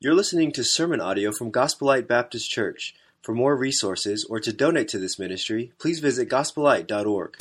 You're listening to sermon audio from Gospel Light Baptist Church. For more resources or to donate to this ministry, please visit gospellight.org.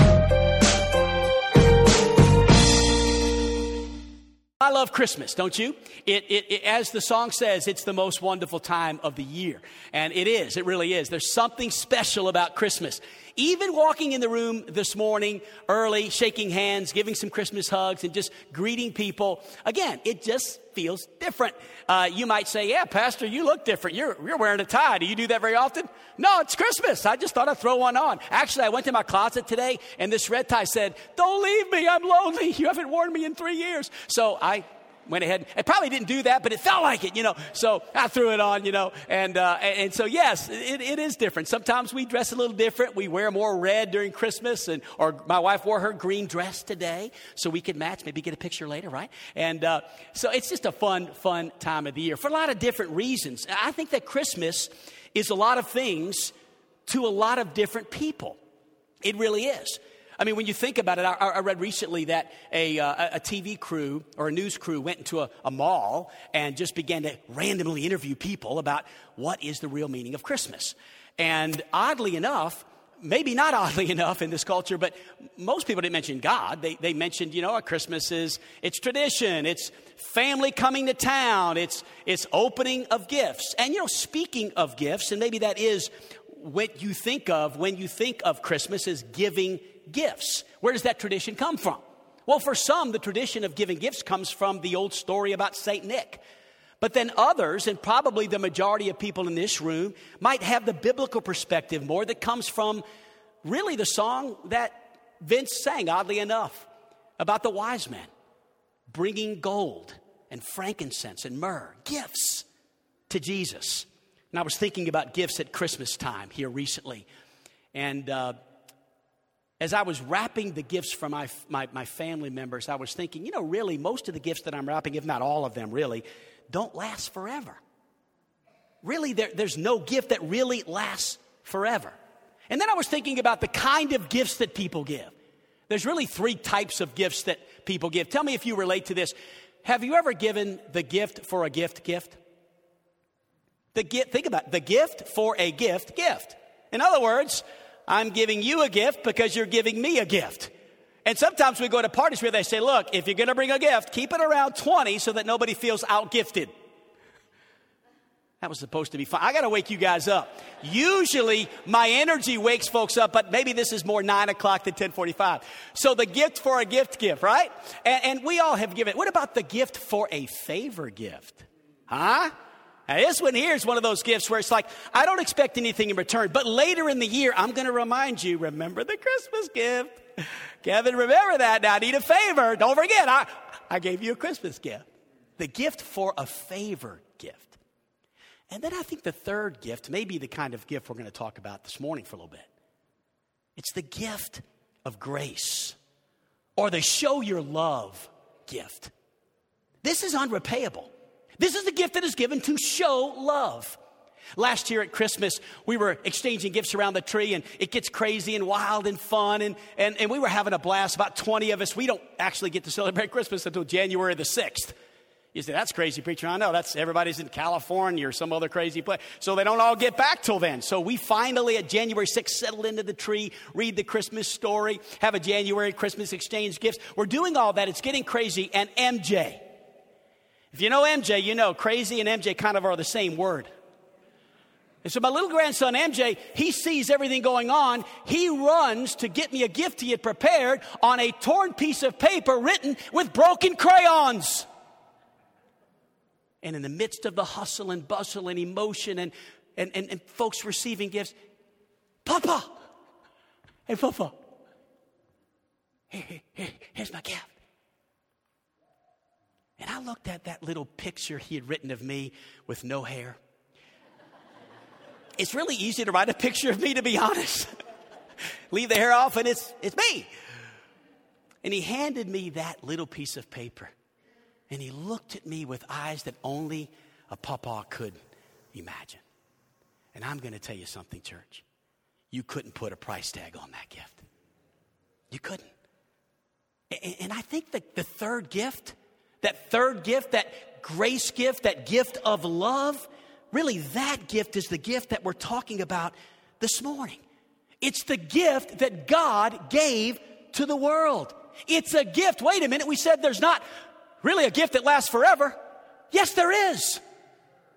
I love Christmas, don't you? It, it, it, as the song says, it's the most wonderful time of the year. And it is, it really is. There's something special about Christmas. Even walking in the room this morning early, shaking hands, giving some Christmas hugs, and just greeting people, again, it just feels different. Uh, you might say, Yeah, Pastor, you look different. You're, you're wearing a tie. Do you do that very often? No, it's Christmas. I just thought I'd throw one on. Actually, I went to my closet today, and this red tie said, Don't leave me. I'm lonely. You haven't worn me in three years. So I went ahead. It probably didn't do that, but it felt like it, you know. So I threw it on, you know. And, uh, and so, yes, it, it is different. Sometimes we dress a little different. We wear more red during Christmas, and or my wife wore her green dress today, so we could match. Maybe get a picture later, right? And uh, so it's just a fun, fun time of the year for a lot of different reasons. I think that Christmas is a lot of things to a lot of different people. It really is. I mean, when you think about it, I, I read recently that a, uh, a, TV crew or a news crew went into a, a mall and just began to randomly interview people about what is the real meaning of Christmas. And oddly enough, maybe not oddly enough in this culture, but most people didn't mention God. They, they mentioned, you know, a Christmas is it's tradition, it's family coming to town, it's it's opening of gifts. And you know, speaking of gifts, and maybe that is what you think of when you think of Christmas is giving gifts. Where does that tradition come from? Well, for some, the tradition of giving gifts comes from the old story about St. Nick. But then others, and probably the majority of people in this room, might have the biblical perspective more that comes from really the song that Vince sang, oddly enough, about the wise men bringing gold and frankincense and myrrh, gifts to Jesus. And I was thinking about gifts at Christmas time here recently. And uh, as I was wrapping the gifts for my, my, my, family members, I was thinking, you know, really, most of the gifts that I'm wrapping, if not all of them, really, don't last forever. Really, there, there's no gift that really lasts forever. And then I was thinking about the kind of gifts that people give. There's really three types of gifts that people give. Tell me if you relate to this. Have you ever given the gift for a gift gift? The gift, think about it, the gift for a gift gift. In other words, I'm giving you a gift because you're giving me a gift. And sometimes we go to parties where they say, look, if you're going to bring a gift, keep it around 20 so that nobody feels outgifted. That was supposed to be fun. I got to wake you guys up. Usually my energy wakes folks up, but maybe this is more nine o'clock than 1045. So the gift for a gift gift, right? And, and we all have given. What about the gift for a favor gift? Huh? Now, this one here is one of those gifts where it's like, I don't expect anything in return, but later in the year, I'm going to remind you, remember the Christmas gift. Kevin, remember that. Now, I need a favor. Don't forget, I, I gave you a Christmas gift. The gift for a favor gift. And then I think the third gift may be the kind of gift we're going to talk about this morning for a little bit. It's the gift of grace or the show your love gift. This is unrepayable. This is the gift that is given to show love. Last year at Christmas, we were exchanging gifts around the tree, and it gets crazy and wild and fun, and, and, and we were having a blast. About 20 of us, we don't actually get to celebrate Christmas until January the 6th. You say, that's crazy, preacher. I know. That's everybody's in California or some other crazy place. So they don't all get back till then. So we finally at January 6th settled into the tree, read the Christmas story, have a January Christmas exchange gifts. We're doing all that. It's getting crazy. And MJ, if you know MJ, you know crazy and MJ kind of are the same word. And so my little grandson MJ, he sees everything going on. He runs to get me a gift he had prepared on a torn piece of paper written with broken crayons. And in the midst of the hustle and bustle and emotion and, and, and, and folks receiving gifts, Papa, hey, Papa, here, here, here, here's my gift. And I looked at that little picture he had written of me with no hair. It's really easy to write a picture of me, to be honest. Leave the hair off, and it's, it's me. And he handed me that little piece of paper. And he looked at me with eyes that only a papa could imagine. And I'm going to tell you something, church. You couldn't put a price tag on that gift. You couldn't. And I think that the third gift that third gift, that grace gift, that gift of love, really that gift is the gift that we're talking about this morning. It's the gift that God gave to the world. It's a gift. Wait a minute, we said there's not really a gift that lasts forever. Yes, there is.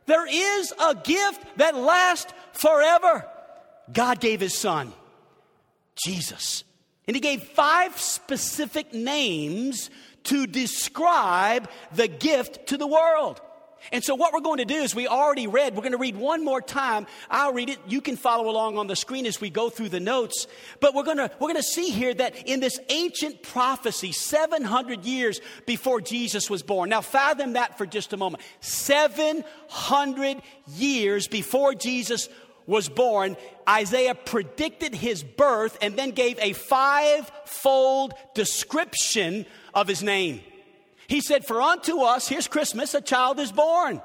There is a gift that lasts forever. God gave His Son, Jesus. And He gave five specific names to describe the gift to the world. And so, what we're going to do is we already read, we're going to read one more time. I'll read it. You can follow along on the screen as we go through the notes. But we're going to, we're going to see here that in this ancient prophecy, 700 years before Jesus was born. Now, fathom that for just a moment. 700 years before Jesus was born, Isaiah predicted his birth and then gave a five-fold description of his name. He said, For unto us, here's Christmas, a child is born.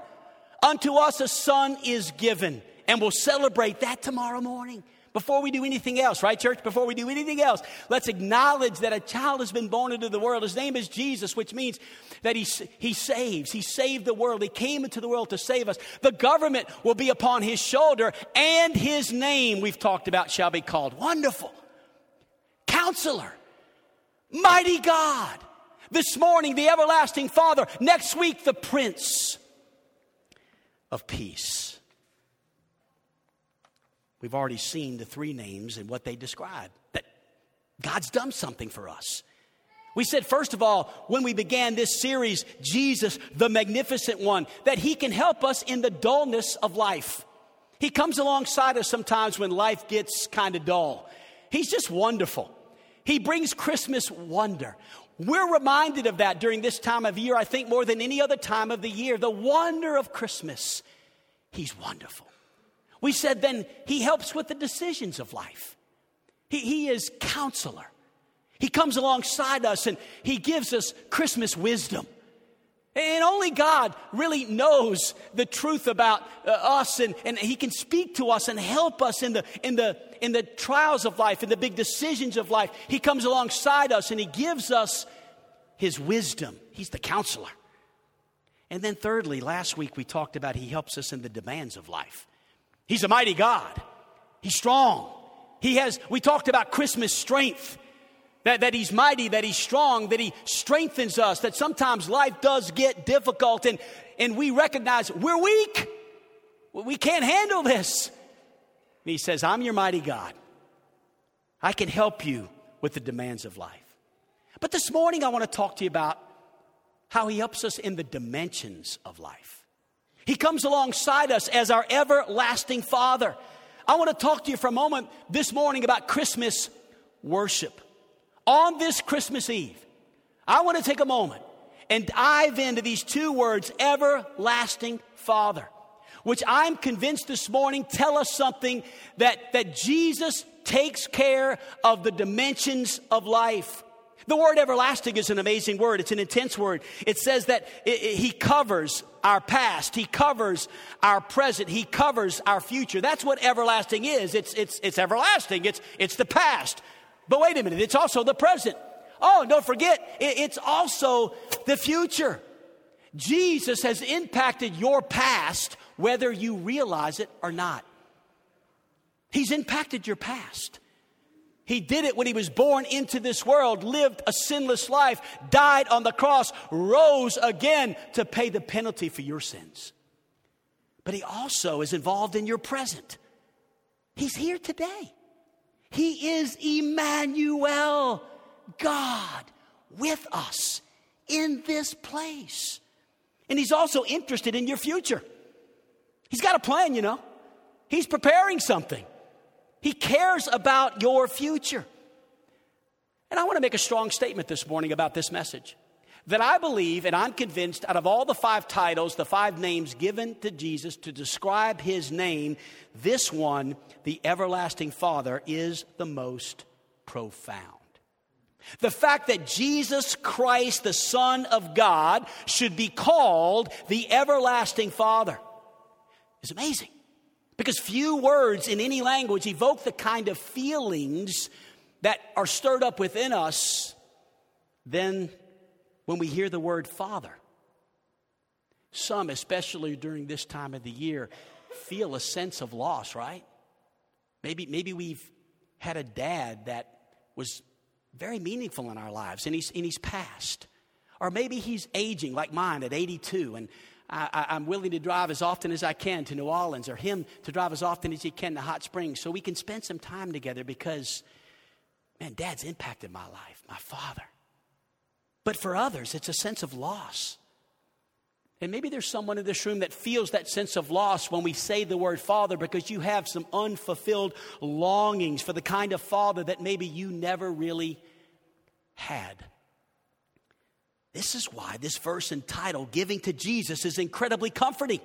Unto us a son is given. And we'll celebrate that tomorrow morning. Before we do anything else, right, church? Before we do anything else, let's acknowledge that a child has been born into the world. His name is Jesus, which means that he, he saves. He saved the world. He came into the world to save us. The government will be upon his shoulder, and his name, we've talked about, shall be called Wonderful, Counselor, Mighty God, this morning, the everlasting Father. Next week, the Prince of Peace. We've already seen the three names and what they describe. That God's done something for us. We said, first of all, when we began this series, Jesus, the magnificent one, that he can help us in the dullness of life. He comes alongside us sometimes when life gets kind of dull. He's just wonderful. He brings Christmas wonder. We're reminded of that during this time of year, I think more than any other time of the year. The wonder of Christmas. He's wonderful. We said then he helps with the decisions of life. He, he is counselor. He comes alongside us and he gives us Christmas wisdom. And only God really knows the truth about uh, us, and, and He can speak to us and help us in the, in, the, in the trials of life, in the big decisions of life. He comes alongside us and He gives us His wisdom. He's the counselor. And then, thirdly, last week we talked about He helps us in the demands of life. He's a mighty God, He's strong. He has, we talked about Christmas strength that, that he's mighty, that he's strong, that he strengthens us, that sometimes life does get difficult and, and we recognize we're weak. We can't handle this. And he says, I'm your mighty God. I can help you with the demands of life. But this morning, I want to talk to you about how he helps us in the dimensions of life. He comes alongside us as our everlasting Father. I want to talk to you for a moment this morning about Christmas worship on this Christmas Eve, I want to take a moment and dive into these two words, everlasting Father, which I'm convinced this morning tell us something that, that Jesus takes care of the dimensions of life. The word everlasting is an amazing word. It's an intense word. It says that it, it, He covers our past. He covers our present. He covers our future. That's what everlasting is. It's, it's, it's everlasting. It's, it's the past. But wait a minute, it's also the present. Oh, don't forget, it's also the future. Jesus has impacted your past whether you realize it or not. He's impacted your past. He did it when he was born into this world, lived a sinless life, died on the cross, rose again to pay the penalty for your sins. But he also is involved in your present. He's here today. He is Emmanuel, God with us in this place. And He's also interested in your future. He's got a plan, you know. He's preparing something. He cares about your future. And I want to make a strong statement this morning about this message that I believe and I'm convinced out of all the five titles, the five names given to Jesus to describe his name, this one, the everlasting Father, is the most profound. The fact that Jesus Christ, the Son of God, should be called the everlasting Father is amazing. Because few words in any language evoke the kind of feelings that are stirred up within us than when we hear the word Father. some, especially during this time of the year, feel a sense of loss, right? Maybe, maybe we've had a dad that was very meaningful in our lives and he's, and he's passed. Or maybe he's aging like mine at 82 and I, am willing to drive as often as I can to New Orleans or him to drive as often as he can to Hot Springs so we can spend some time together because, man, dad's impacted my life, my father. But for others, it's a sense of loss. And maybe there's someone in this room that feels that sense of loss when we say the word father because you have some unfulfilled longings for the kind of father that maybe you never really had. This is why this verse entitled Giving to Jesus is incredibly comforting.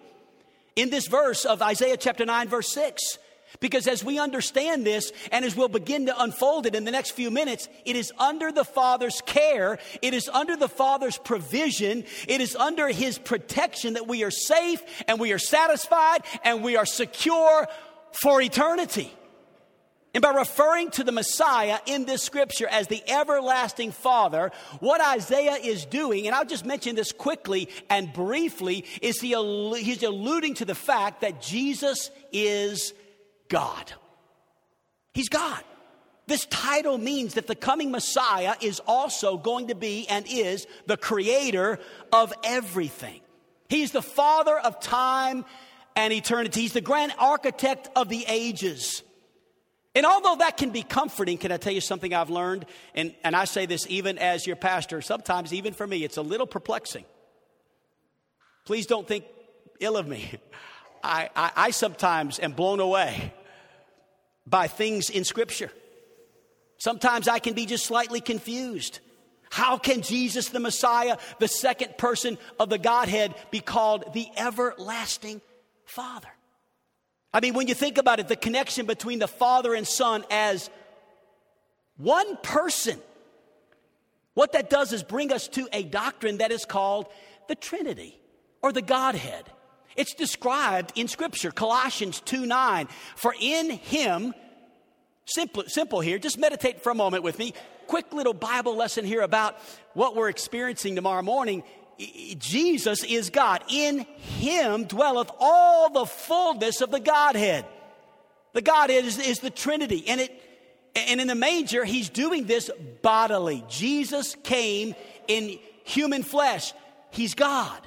In this verse of Isaiah chapter 9, verse 6, because as we understand this, and as we'll begin to unfold it in the next few minutes, it is under the Father's care, it is under the Father's provision, it is under His protection that we are safe and we are satisfied and we are secure for eternity. And by referring to the Messiah in this scripture as the everlasting Father, what Isaiah is doing, and I'll just mention this quickly and briefly, is he, he's alluding to the fact that Jesus is God. He's God. This title means that the coming Messiah is also going to be and is the creator of everything. He's the father of time and eternity. He's the grand architect of the ages. And although that can be comforting, can I tell you something I've learned? And, and I say this even as your pastor, sometimes even for me, it's a little perplexing. Please don't think ill of me. I, I, I sometimes am blown away by things in Scripture. Sometimes I can be just slightly confused. How can Jesus, the Messiah, the second person of the Godhead, be called the everlasting Father? I mean, when you think about it, the connection between the Father and Son as one person, what that does is bring us to a doctrine that is called the Trinity or the Godhead. It's described in Scripture, Colossians 2 9. For in him, simple, simple here, just meditate for a moment with me. Quick little Bible lesson here about what we're experiencing tomorrow morning. Jesus is God. In him dwelleth all the fullness of the Godhead. The Godhead is, is the Trinity. And it and in the manger, he's doing this bodily. Jesus came in human flesh. He's God.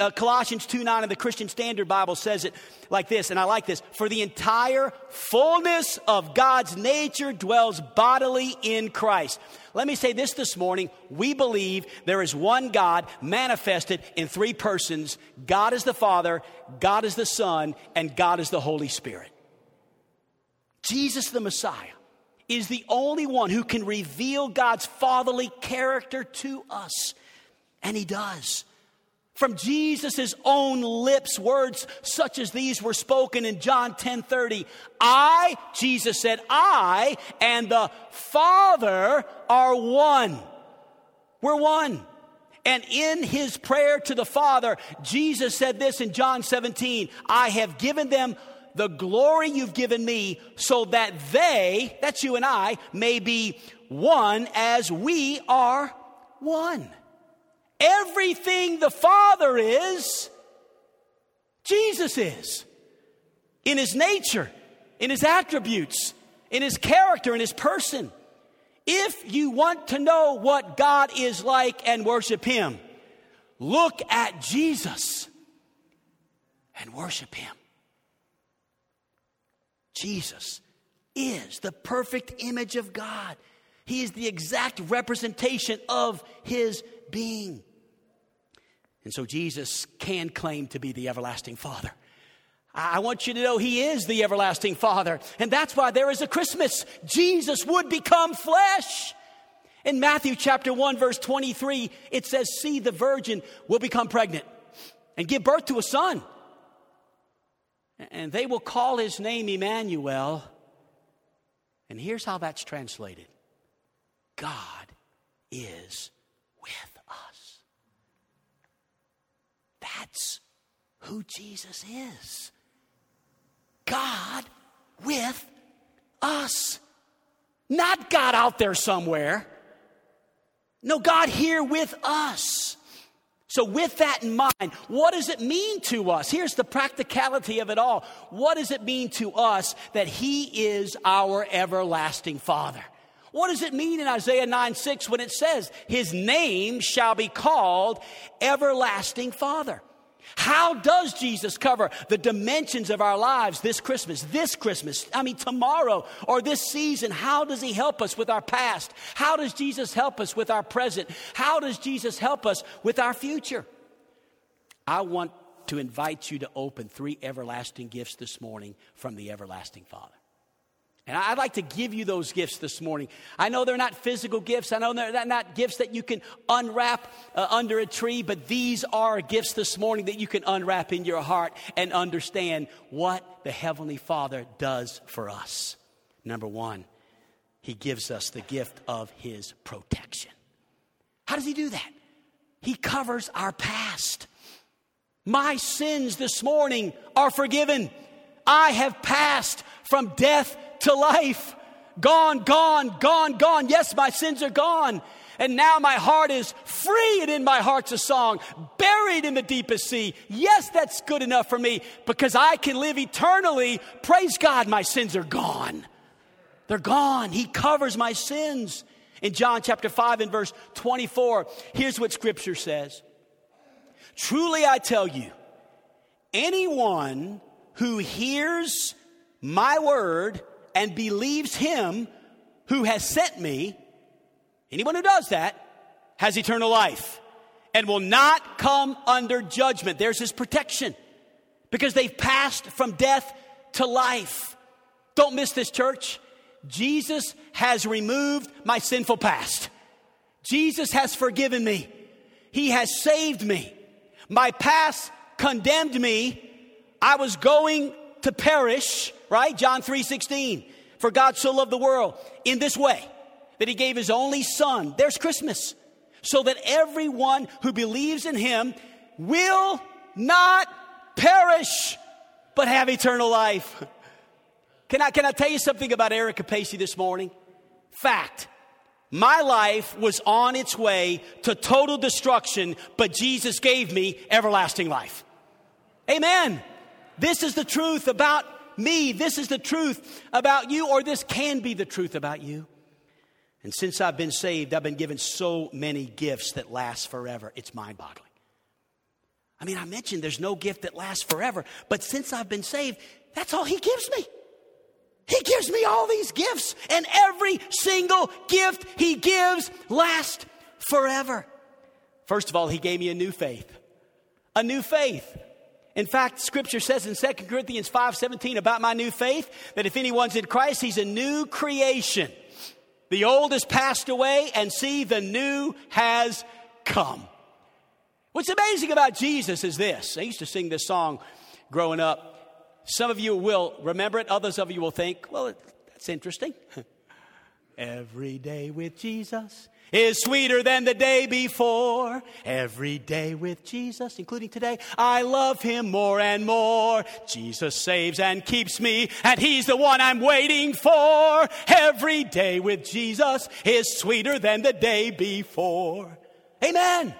Uh, Colossians 2 9 of the Christian Standard Bible says it like this, and I like this For the entire fullness of God's nature dwells bodily in Christ. Let me say this this morning. We believe there is one God manifested in three persons God is the Father, God is the Son, and God is the Holy Spirit. Jesus the Messiah is the only one who can reveal God's fatherly character to us, and He does. From Jesus' own lips, words such as these were spoken in John 10 30. I, Jesus said, I and the Father are one. We're one. And in his prayer to the Father, Jesus said this in John 17 I have given them the glory you've given me so that they, that's you and I, may be one as we are one. Everything the Father is, Jesus is. In his nature, in his attributes, in his character, in his person. If you want to know what God is like and worship him, look at Jesus and worship him. Jesus is the perfect image of God. He is the exact representation of his being. And so Jesus can claim to be the everlasting Father. I want you to know He is the everlasting Father. And that's why there is a Christmas. Jesus would become flesh. In Matthew chapter 1, verse 23, it says, See, the virgin will become pregnant and give birth to a son. And they will call his name Emmanuel. And here's how that's translated God is with that's who Jesus is God with us. Not God out there somewhere. No, God here with us. So, with that in mind, what does it mean to us? Here's the practicality of it all. What does it mean to us that He is our everlasting Father? What does it mean in Isaiah 9 6 when it says, His name shall be called Everlasting Father? How does Jesus cover the dimensions of our lives this Christmas, this Christmas, I mean, tomorrow or this season? How does He help us with our past? How does Jesus help us with our present? How does Jesus help us with our future? I want to invite you to open three everlasting gifts this morning from the everlasting Father. And I'd like to give you those gifts this morning. I know they're not physical gifts. I know they're not gifts that you can unwrap uh, under a tree, but these are gifts this morning that you can unwrap in your heart and understand what the Heavenly Father does for us. Number one, He gives us the gift of His protection. How does He do that? He covers our past. My sins this morning are forgiven. I have passed from death to life. Gone, gone, gone, gone. Yes, my sins are gone. And now my heart is free and in my heart's a song, buried in the deepest sea. Yes, that's good enough for me because I can live eternally. Praise God, my sins are gone. They're gone. He covers my sins. In John chapter 5 and verse 24, here's what scripture says Truly I tell you, anyone who hears my word and believes him who has sent me, anyone who does that has eternal life and will not come under judgment. There's his protection because they've passed from death to life. Don't miss this, church. Jesus has removed my sinful past. Jesus has forgiven me. He has saved me. My past condemned me. I was going to perish, right? John 3 16. For God so loved the world in this way that he gave his only son. There's Christmas. So that everyone who believes in him will not perish, but have eternal life. Can I, can I tell you something about Erica Pacey this morning? Fact. My life was on its way to total destruction, but Jesus gave me everlasting life. Amen. This is the truth about me. This is the truth about you, or this can be the truth about you. And since I've been saved, I've been given so many gifts that last forever. It's mind boggling. I mean, I mentioned there's no gift that lasts forever, but since I've been saved, that's all He gives me. He gives me all these gifts, and every single gift He gives lasts forever. First of all, He gave me a new faith. A new faith. In fact, scripture says in 2 Corinthians 5:17 about my new faith that if anyone's in Christ, he's a new creation. The old has passed away and see the new has come. What's amazing about Jesus is this. I used to sing this song growing up. Some of you will remember it, others of you will think, well, that's interesting. Every day with Jesus is sweeter than the day before. Every day with Jesus, including today, I love him more and more. Jesus saves and keeps me, and he's the one I'm waiting for. Every day with Jesus is sweeter than the day before. Amen.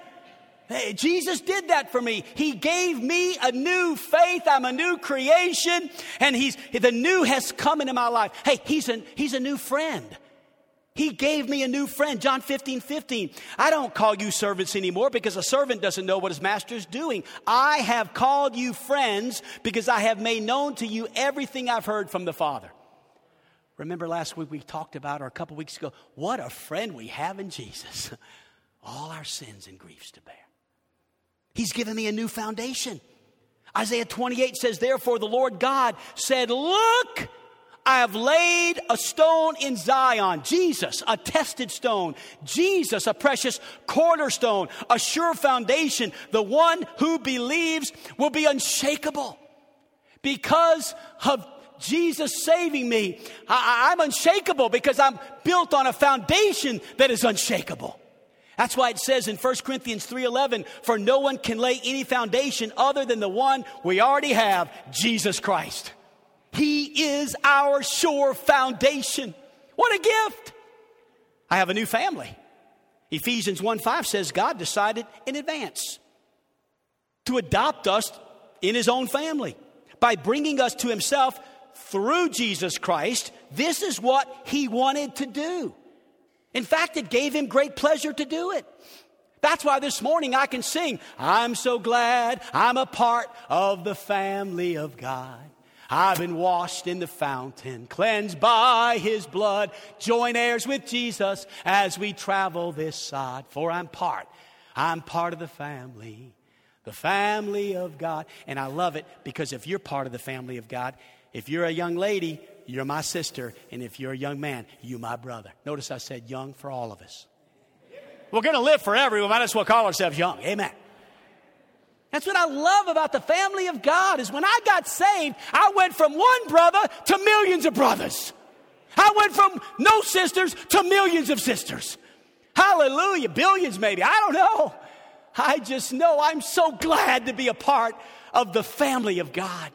Hey, Jesus did that for me. He gave me a new faith. I'm a new creation, and he's the new has come into my life. Hey, he's a, he's a new friend. He gave me a new friend, John 15, 15. I don't call you servants anymore because a servant doesn't know what his master is doing. I have called you friends because I have made known to you everything I've heard from the Father. Remember last week we talked about, or a couple weeks ago, what a friend we have in Jesus. All our sins and griefs to bear. He's given me a new foundation. Isaiah 28 says, Therefore the Lord God said, Look, I have laid a stone in Zion, Jesus, a tested stone, Jesus, a precious cornerstone, a sure foundation. The one who believes will be unshakable. Because of Jesus saving me, I, am unshakable because I'm built on a foundation that is unshakable. That's why it says in 1 Corinthians 3:11, for no one can lay any foundation other than the one we already have, Jesus Christ. He is our sure foundation. What a gift! I have a new family. Ephesians 1 5 says God decided in advance to adopt us in his own family by bringing us to himself through Jesus Christ. This is what he wanted to do. In fact, it gave him great pleasure to do it. That's why this morning I can sing, I'm so glad I'm a part of the family of God. I've been washed in the fountain, cleansed by his blood. Join heirs with Jesus as we travel this side. For I'm part, I'm part of the family, the family of God. And I love it because if you're part of the family of God, if you're a young lady, you're my sister. And if you're a young man, you're my brother. Notice I said young for all of us. We're going to live forever. We might as well call ourselves young. Amen. That's what I love about the family of God is when I got saved, I went from one brother to millions of brothers. I went from no sisters to millions of sisters. Hallelujah. Billions maybe. I don't know. I just know I'm so glad to be a part of the family of God.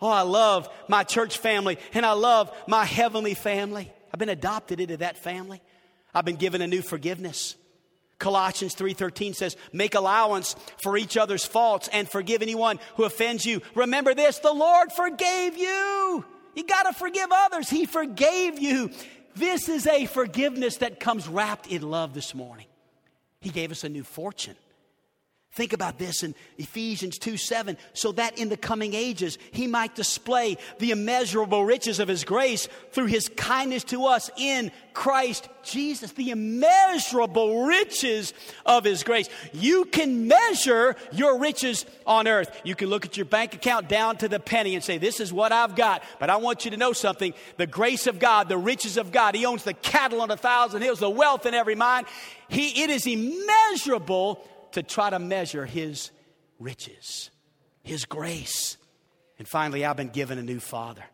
Oh, I love my church family and I love my heavenly family. I've been adopted into that family. I've been given a new forgiveness. Colossians 3:13 says, "Make allowance for each other's faults and forgive anyone who offends you. Remember this, the Lord forgave you. You got to forgive others. He forgave you. This is a forgiveness that comes wrapped in love this morning. He gave us a new fortune. Think about this in Ephesians 2 7, so that in the coming ages he might display the immeasurable riches of his grace through his kindness to us in Christ Jesus. The immeasurable riches of his grace. You can measure your riches on earth. You can look at your bank account down to the penny and say, This is what I've got. But I want you to know something the grace of God, the riches of God, he owns the cattle on a thousand hills, the wealth in every mine. He, it is immeasurable to try to measure his riches, his grace. And finally, I've been given a new father.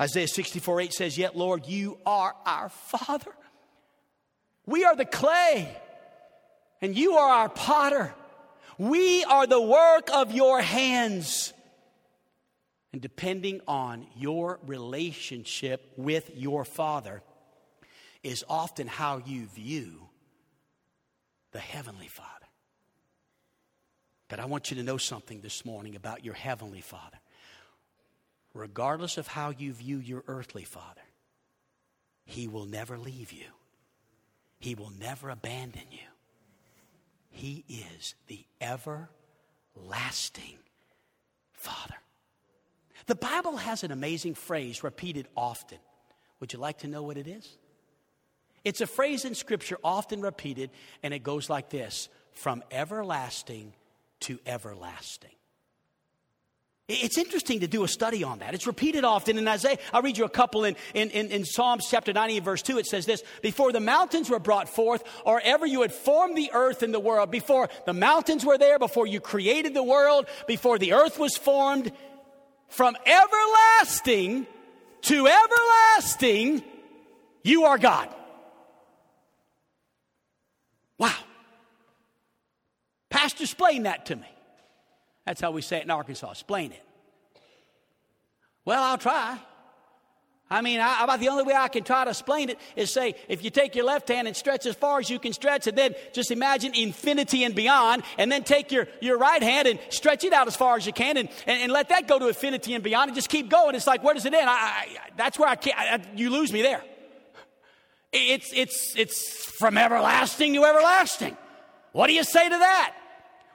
Isaiah 64 8 says, Yet, Lord, you are our father. We are the clay, and you are our potter. We are the work of your hands. And depending on your relationship with your father, is often how you view the Heavenly Father. But I want you to know something this morning about your Heavenly Father. Regardless of how you view your earthly Father, He will never leave you, He will never abandon you. He is the everlasting Father. The Bible has an amazing phrase repeated often. Would you like to know what it is? It's a phrase in Scripture often repeated, and it goes like this from everlasting to everlasting. It's interesting to do a study on that. It's repeated often in Isaiah. I'll read you a couple in, in, in, in, Psalms chapter 90 verse 2. It says this Before the mountains were brought forth, or ever you had formed the earth and the world, before the mountains were there, before you created the world, before the earth was formed, from everlasting to everlasting, you are God. Wow. Pastor, explain that to me. That's how we say it in Arkansas. Explain it. Well, I'll try. I mean, I, about the only way I can try to explain it is say, if you take your left hand and stretch as far as you can stretch, and then just imagine infinity and beyond, and then take your, your right hand and stretch it out as far as you can, and, and, and let that go to infinity and beyond, and just keep going. It's like, where does it end? I, I, that's where I can't, I, you lose me there. It's, it's, it's from everlasting to everlasting. What do you say to that?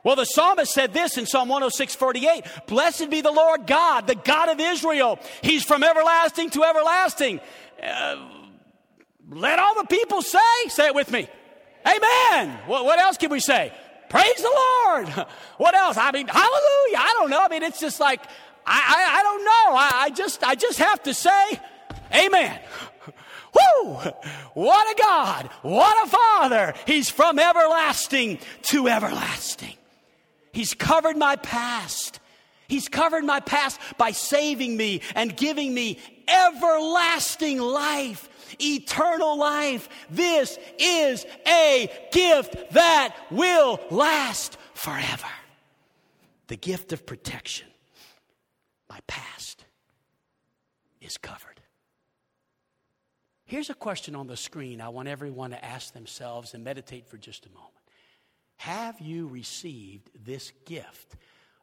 Well, the psalmist said this in Psalm 106 48 Blessed be the Lord God, the God of Israel. He's from everlasting to everlasting. Uh, let all the people say, say it with me. Amen. What, what else can we say? Praise the Lord. What else? I mean, hallelujah. I don't know. I mean, it's just like, I, I, I don't know. I, I just, I just have to say, Amen. Woo! What a God! What a Father! He's from everlasting to everlasting. He's covered my past. He's covered my past by saving me and giving me everlasting life, eternal life. This is a gift that will last forever. The gift of protection. My past is covered. Here's a question on the screen I want everyone to ask themselves and meditate for just a moment. Have you received this gift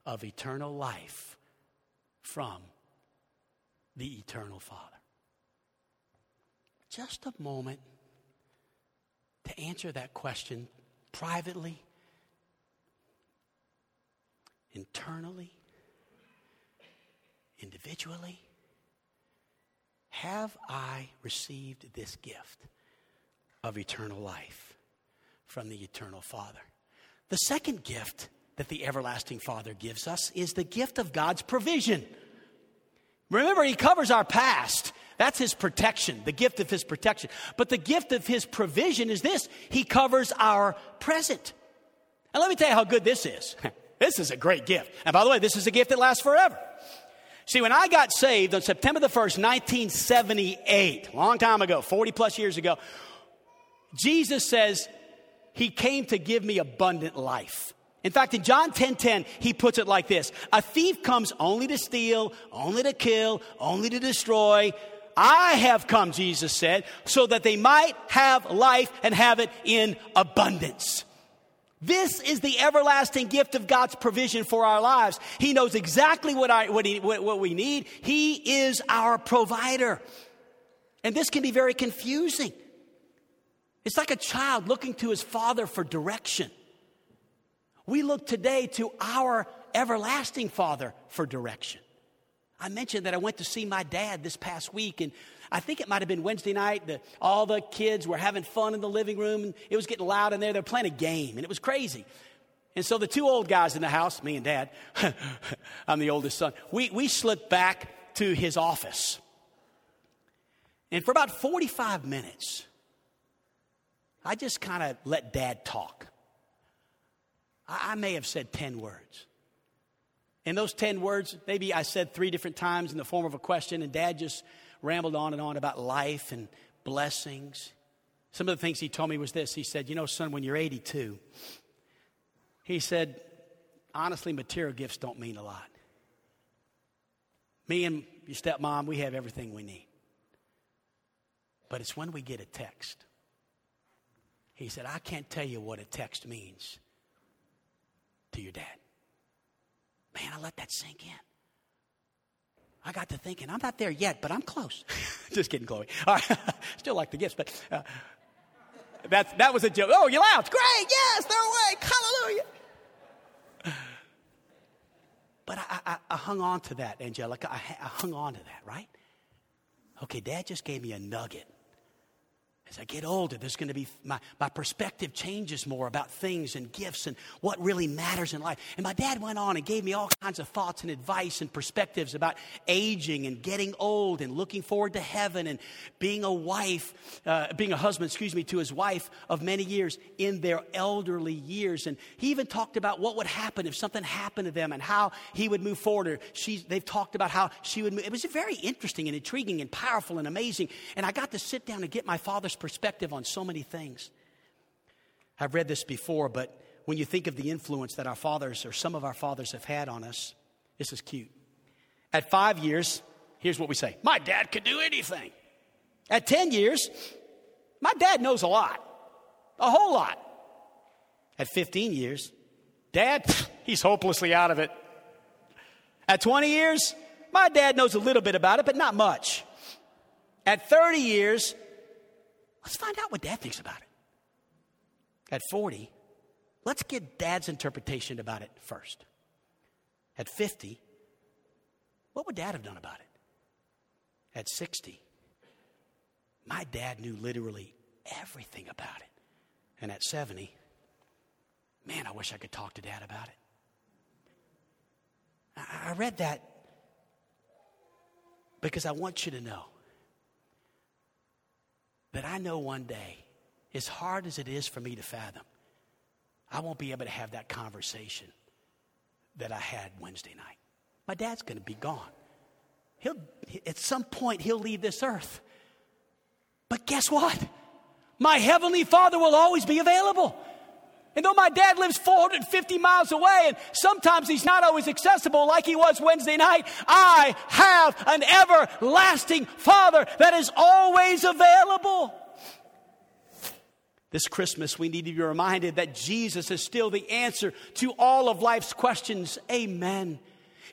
of eternal life from the eternal Father. Just a moment to answer that question privately, internally, individually. Have I received this gift of eternal life from the eternal Father? The second gift that the everlasting Father gives us is the gift of God's provision. Remember, He covers our past. That's His protection, the gift of His protection. But the gift of His provision is this He covers our present. And let me tell you how good this is. this is a great gift. And by the way, this is a gift that lasts forever. See, when I got saved on September the 1st, 1978, long time ago, 40 plus years ago, Jesus says he came to give me abundant life. In fact, in John 10:10, 10, 10, he puts it like this: A thief comes only to steal, only to kill, only to destroy. I have come, Jesus said, so that they might have life and have it in abundance. This is the everlasting gift of God's provision for our lives. He knows exactly what, I, what, he, what, what we need. He is our provider. And this can be very confusing. It's like a child looking to his father for direction. We look today to our everlasting father for direction. I mentioned that I went to see my dad this past week, and I think it might have been Wednesday night. The, all the kids were having fun in the living room, and it was getting loud in there. They were playing a game, and it was crazy. And so the two old guys in the house, me and dad, I'm the oldest son, we, we slipped back to his office. And for about 45 minutes, I just kind of let dad talk. I, I may have said 10 words. And those 10 words, maybe I said three different times in the form of a question, and dad just rambled on and on about life and blessings. Some of the things he told me was this. He said, You know, son, when you're 82, he said, honestly, material gifts don't mean a lot. Me and your stepmom, we have everything we need. But it's when we get a text. He said, I can't tell you what a text means to your dad. Man, I let that sink in. I got to thinking, I'm not there yet, but I'm close. Just kidding, Chloe. Still like the gifts, but uh, that, that was a joke. Oh, you laughed. Great. Yes, they're awake. Hallelujah. But I, I, I, hung on to that, Angelica. I, I hung on to that, right? Okay, dad just gave me a nugget as I get older, there's going to be my, my perspective changes more about things and gifts and what really matters in life. And my dad went on and gave me all kinds of thoughts and advice and perspectives about aging and getting old and looking forward to heaven and being a wife, uh, being a husband, excuse me, to his wife of many years in their elderly years. And he even talked about what would happen if something happened to them and how he would move forward. Or they've talked about how she would move. It was very interesting and intriguing and powerful and amazing. And I got to sit down and get my father's perspective on so many things. I've read this before, but when you think of the influence that our fathers or some of our fathers have had on us, this is cute. At five years, here's what we say My dad could do anything. At 10 years, my dad knows a lot, a whole lot. At 15 years, dad, he's hopelessly out of it. At 20 years, my dad knows a little bit about it, but not much. At 30 years, Let's find out what dad thinks about it. At 40, let's get dad's interpretation about it first. At 50, what would dad have done about it? At 60, my dad knew literally everything about it. And at 70, man, I wish I could talk to dad about it. I read that because I want you to know that I know one day, as hard as it is for me to fathom, I won't be able to have that conversation that I had Wednesday night. My dad's going to be gone. He'll, at some point, he'll leave this earth. But guess what? My heavenly father will always be available. And though my dad lives 450 miles away and sometimes he's not always accessible like he was Wednesday night, I have an everlasting Father that is always available. This Christmas, we need to be reminded that Jesus is still the answer to all of life's questions. Amen.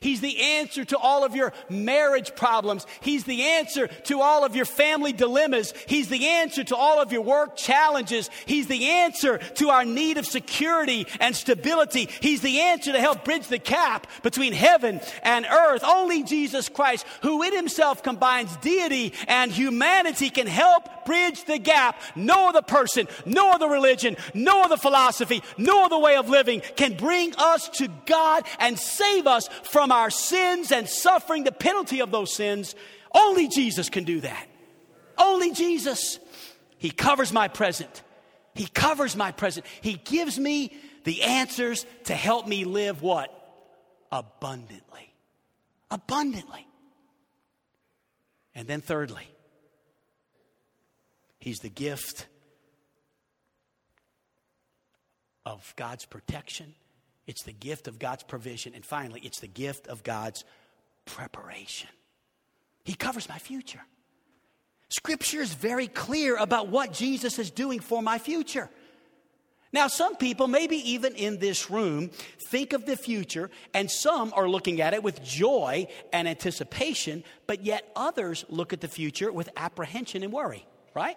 He's the answer to all of your marriage problems. He's the answer to all of your family dilemmas. He's the answer to all of your work challenges. He's the answer to our need of security and stability. He's the answer to help bridge the gap between heaven and earth. Only Jesus Christ, who in himself combines deity and humanity, can help bridge the gap. No other person, no other religion, no other philosophy, no other way of living can bring us to God and save us from our sins and suffering the penalty of those sins. Only Jesus can do that. Only Jesus. He covers my present. He covers my present. He gives me the answers to help me live what? Abundantly. Abundantly. And then, thirdly, He's the gift of God's protection it's the gift of God's provision. And finally, it's the gift of God's preparation. He covers my future. Scripture is very clear about what Jesus is doing for my future. Now, some people, maybe even in this room, think of the future, and some are looking at it with joy and anticipation, but yet others look at the future with apprehension and worry, right?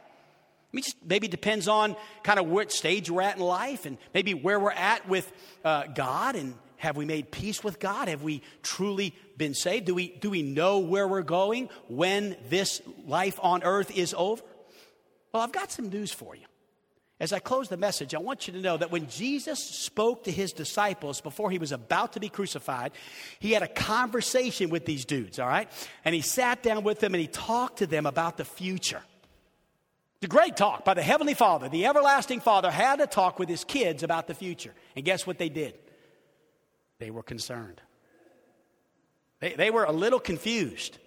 I mean, just maybe depends on kind of what stage we're at in life and maybe where we're at with uh, God and have we made peace with God? Have we truly been saved? Do we, do we know where we're going when this life on earth is over? Well, I've got some news for you. As I close the message, I want you to know that when Jesus spoke to his disciples before he was about to be crucified, he had a conversation with these dudes, all right? And he sat down with them and he talked to them about the future. The great talk by the Heavenly Father, the everlasting Father, had a talk with his kids about the future. And guess what they did? They were concerned. They, they were a little confused.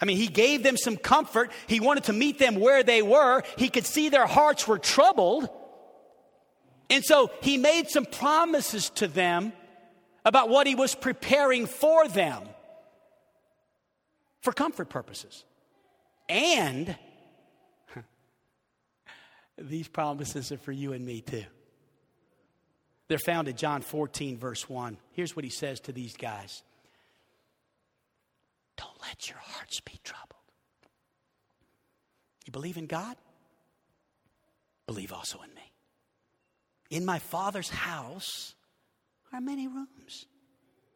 I mean, he gave them some comfort. He wanted to meet them where they were. He could see their hearts were troubled. And so he made some promises to them about what he was preparing for them for comfort purposes. And these promises are for you and me too. They're found in John 14, verse 1. Here's what he says to these guys Don't let your hearts be troubled. You believe in God? Believe also in me. In my Father's house are many rooms.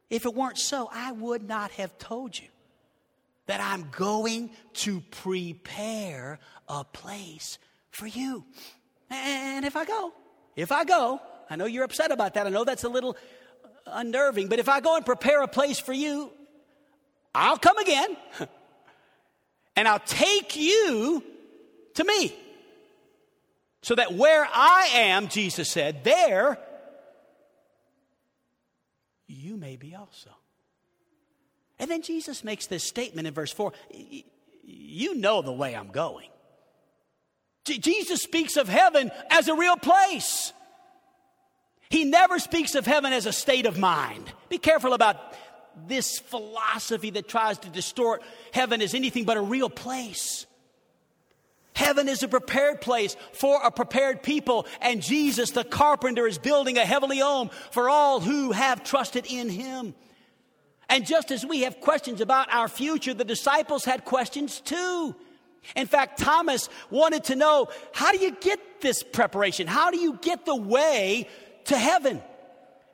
If it weren't so, I would not have told you that I'm going to prepare a place for you. And if I go, if I go, I know you're upset about that. I know that's a little unnerving, but if I go and prepare a place for you, I'll come again and I'll take you to me. So that where I am, Jesus said, there you may be also. And then Jesus makes this statement in verse 4 You know the way I'm going. Jesus speaks of heaven as a real place. He never speaks of heaven as a state of mind. Be careful about this philosophy that tries to distort heaven as anything but a real place. Heaven is a prepared place for a prepared people, and Jesus, the carpenter, is building a heavenly home for all who have trusted in him. And just as we have questions about our future, the disciples had questions too. In fact, Thomas wanted to know how do you get this preparation? How do you get the way to heaven?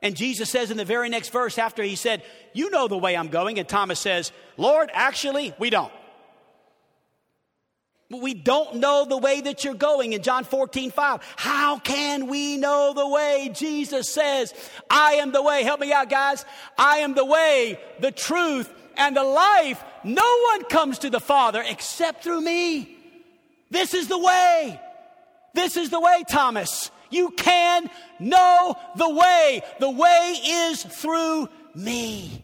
And Jesus says in the very next verse, after he said, You know the way I'm going, and Thomas says, Lord, actually, we don't. We don't know the way that you're going in John 14, 5. How can we know the way? Jesus says, I am the way. Help me out, guys. I am the way, the truth, and the life. No one comes to the Father except through me. This is the way. This is the way, Thomas. You can know the way. The way is through me.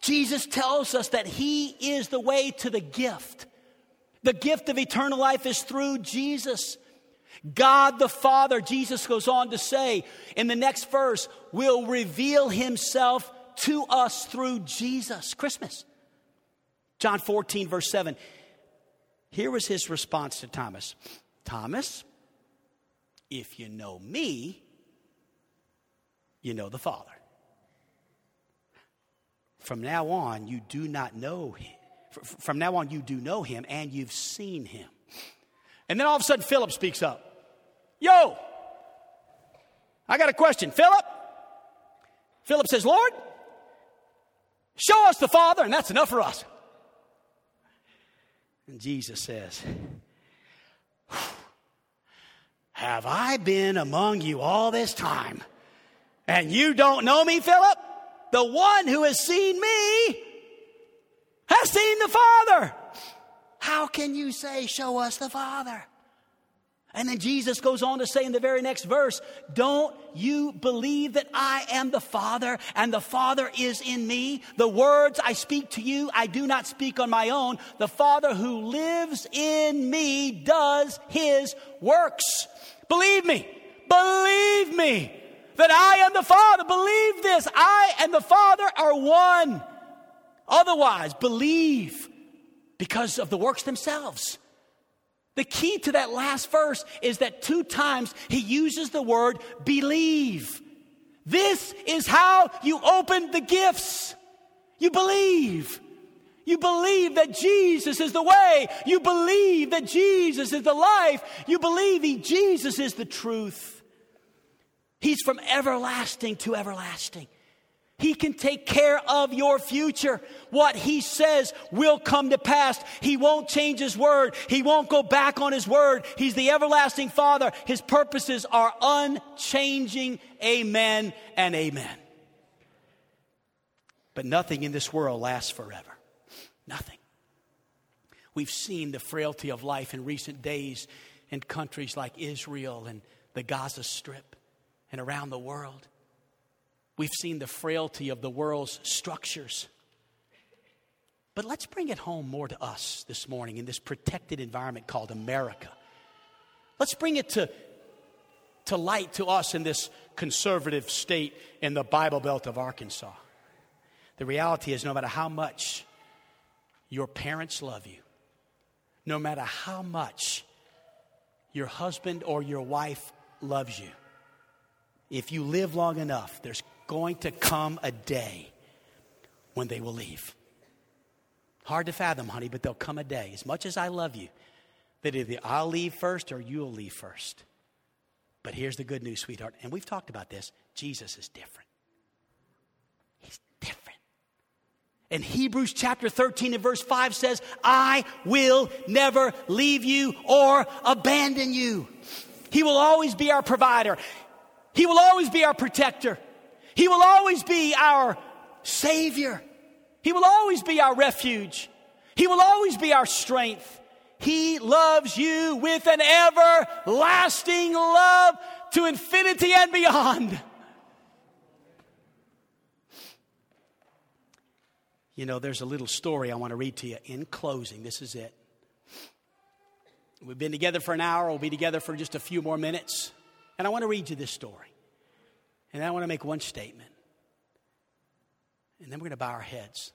Jesus tells us that He is the way to the gift. The gift of eternal life is through Jesus. God the Father, Jesus goes on to say in the next verse, will reveal Himself to us through Jesus. Christmas. John 14, verse 7. Here was his response to Thomas Thomas, If you know me, you know the Father. From now on, you do not know him. From now on, you do know him and you've seen him. And then all of a sudden, Philip speaks up Yo, I got a question. Philip? Philip says, Lord, show us the Father, and that's enough for us. And Jesus says, Have I been among you all this time? And you don't know me, Philip? The one who has seen me has seen the Father. How can you say, Show us the Father? And then Jesus goes on to say in the very next verse, Don't you believe that I am the Father and the Father is in me? The words I speak to you, I do not speak on my own. The Father who lives in me does his works. Believe me, believe me that I am the Father. Believe this. I and the Father are one. Otherwise, believe because of the works themselves. The key to that last verse is that two times he uses the word believe. This is how you open the gifts. You believe. You believe that Jesus is the way. You believe that Jesus is the life. You believe he, Jesus is the truth. He's from everlasting to everlasting. He can take care of your future. What He says will come to pass. He won't change His word. He won't go back on His word. He's the everlasting Father. His purposes are unchanging. Amen and amen. But nothing in this world lasts forever. Nothing. We've seen the frailty of life in recent days in countries like Israel and the Gaza Strip and around the world. We've seen the frailty of the world's structures. But let's bring it home more to us this morning in this protected environment called America. Let's bring it to, to light to us in this conservative state in the Bible Belt of Arkansas. The reality is, no matter how much your parents love you, no matter how much your husband or your wife loves you, if you live long enough, there's going to come a day when they will leave. Hard to fathom, honey, but there'll come a day, as much as I love you, that either I'll leave first or you'll leave first. But here's the good news, sweetheart, and we've talked about this Jesus is different. He's different. And Hebrews chapter 13 and verse 5 says, I will never leave you or abandon you. He will always be our provider. He will always be our protector. He will always be our Savior. He will always be our refuge. He will always be our strength. He loves you with an everlasting love to infinity and beyond. You know, there's a little story I want to read to you in closing. This is it. We've been together for an hour, we'll be together for just a few more minutes. And I want to read you this story. And I want to make one statement. And then we're going to bow our heads.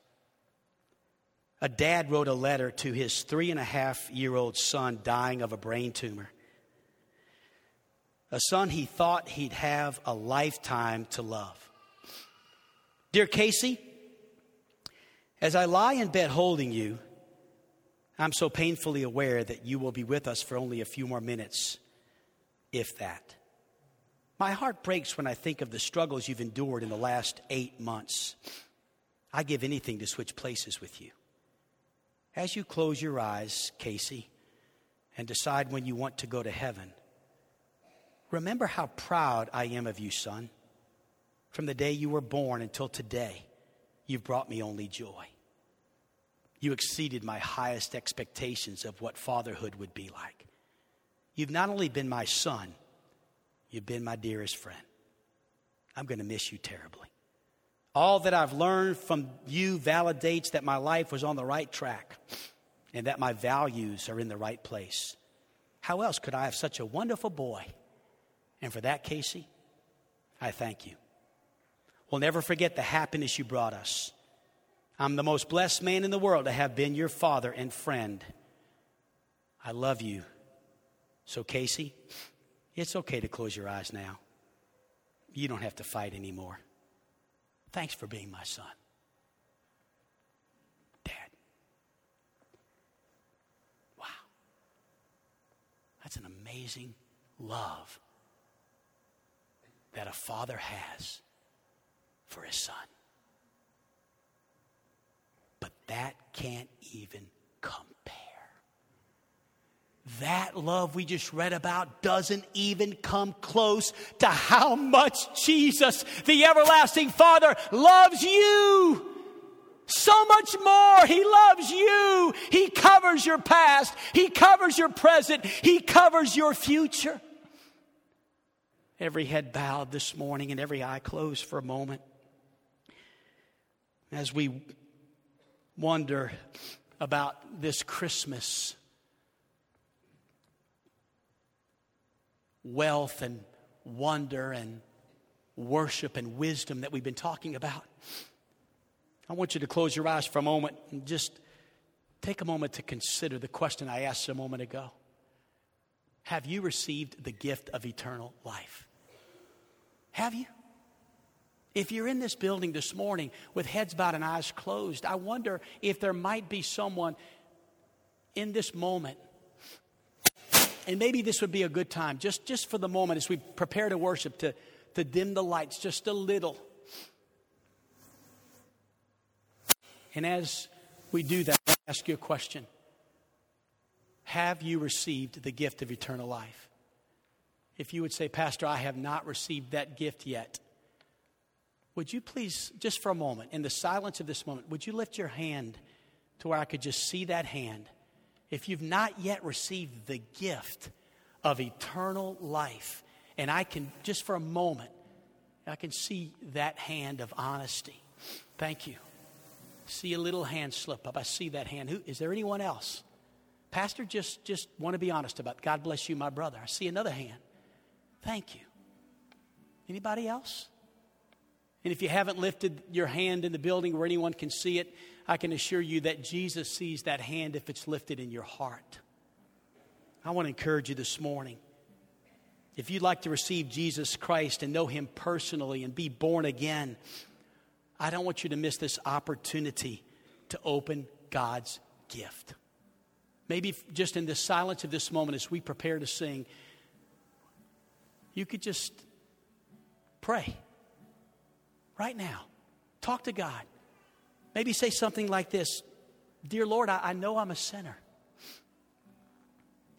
A dad wrote a letter to his three and a half year old son dying of a brain tumor. A son he thought he'd have a lifetime to love. Dear Casey, as I lie in bed holding you, I'm so painfully aware that you will be with us for only a few more minutes, if that. My heart breaks when I think of the struggles you've endured in the last eight months. I give anything to switch places with you. As you close your eyes, Casey, and decide when you want to go to heaven, remember how proud I am of you, son. From the day you were born until today, you've brought me only joy. You exceeded my highest expectations of what fatherhood would be like. You've not only been my son, You've been my dearest friend. I'm going to miss you terribly. All that I've learned from you validates that my life was on the right track and that my values are in the right place. How else could I have such a wonderful boy? And for that, Casey, I thank you. We'll never forget the happiness you brought us. I'm the most blessed man in the world to have been your father and friend. I love you. So, Casey, It's okay to close your eyes now. You don't have to fight anymore. Thanks for being my son. Dad. Wow. That's an amazing love that a father has for his son. But that can't even compare. That love we just read about doesn't even come close to how much Jesus, the everlasting Father, loves you. So much more. He loves you. He covers your past. He covers your present. He covers your future. Every head bowed this morning and every eye closed for a moment. As we wonder about this Christmas, wealth and wonder and worship and wisdom that we've been talking about. I want you to close your eyes for a moment and just take a moment to consider the question I asked a moment ago. Have you received the gift of eternal life? Have you? If you're in this building this morning with heads bowed and eyes closed, I wonder if there might be someone in this moment. And maybe this would be a good time, just, just for the moment as we prepare to worship, to, to dim the lights just a little. And as we do that, I ask you a question Have you received the gift of eternal life? If you would say, Pastor, I have not received that gift yet, would you please, just for a moment, in the silence of this moment, would you lift your hand to where I could just see that hand? If you've not yet received the gift of eternal life, and I can, just for a moment, I can see that hand of honesty. Thank you. See a little hand slip up. I see that hand. Who is there anyone else? Pastor, just just want to be honest about. God bless you, my brother. I see another hand. Thank you. Anybody else? And if you haven't lifted your hand in the building where anyone can see it, I can assure you that Jesus sees that hand if it's lifted in your heart. I want to encourage you this morning. If you'd like to receive Jesus Christ and know Him personally and be born again, I don't want you to miss this opportunity to open God's gift. Maybe just in the silence of this moment as we prepare to sing, you could just pray right now. Talk to God. Maybe say something like this Dear Lord, I, I know I'm a sinner.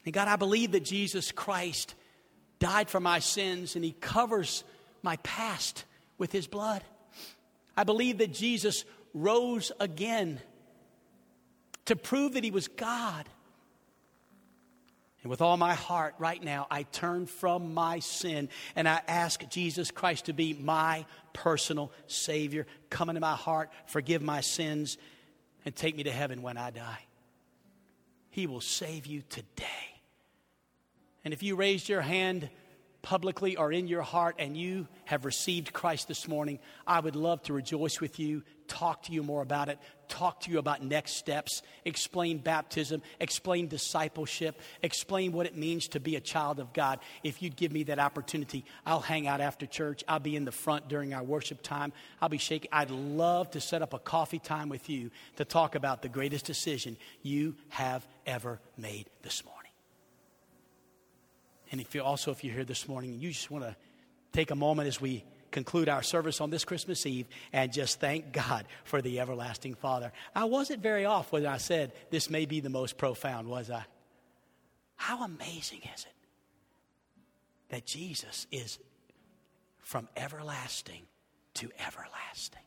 And God, I believe that Jesus Christ died for my sins and He covers my past with His blood. I believe that Jesus rose again to prove that He was God and with all my heart, right now, I turn from my sin and I ask Jesus Christ to be my personal Savior. Come into my heart, forgive my sins, and take me to heaven when I die. He will save you today. And if you raised your hand, publicly or in your heart and you have received Christ this morning, I would love to rejoice with you, talk to you more about it, talk to you about next steps, explain baptism, explain discipleship, explain what it means to be a child of God. If you'd give me that opportunity, I'll hang out after church. I'll be in the front during our worship time. I'll be shaking. I'd love to set up a coffee time with you to talk about the greatest decision you have ever made this morning. And if you also, if you're here this morning, you just want to take a moment as we conclude our service on this Christmas Eve and just thank God for the everlasting Father. I wasn't very off when I said this may be the most profound, was I? How amazing is it that Jesus is from everlasting to everlasting?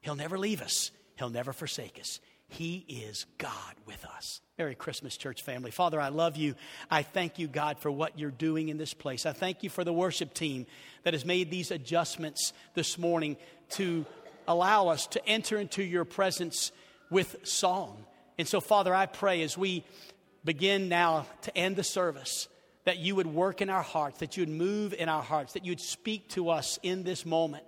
He'll never leave us, He'll never forsake us. He is God with us. Merry Christmas, church family. Father, I love you. I thank you, God, for what you're doing in this place. I thank you for the worship team that has made these adjustments this morning to allow us to enter into your presence with song. And so, Father, I pray as we begin now to end the service, that you would work in our hearts, that you would move in our hearts, that you would speak to us in this moment.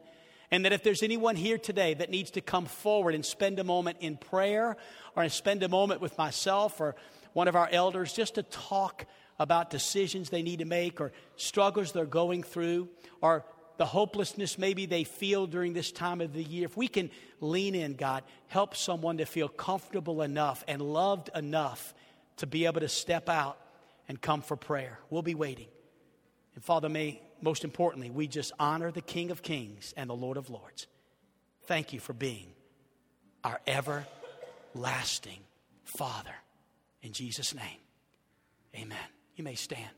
And that if there's anyone here today that needs to come forward and spend a moment in prayer or spend a moment with myself or one of our elders just to talk about decisions they need to make or struggles they're going through or the hopelessness maybe they feel during this time of the year, if we can lean in, God, help someone to feel comfortable enough and loved enough to be able to step out and come for prayer. We'll be waiting. And Father, may most importantly, we just honor the King of Kings and the Lord of Lords. Thank you for being our everlasting Father. In Jesus' name, amen. You may stand.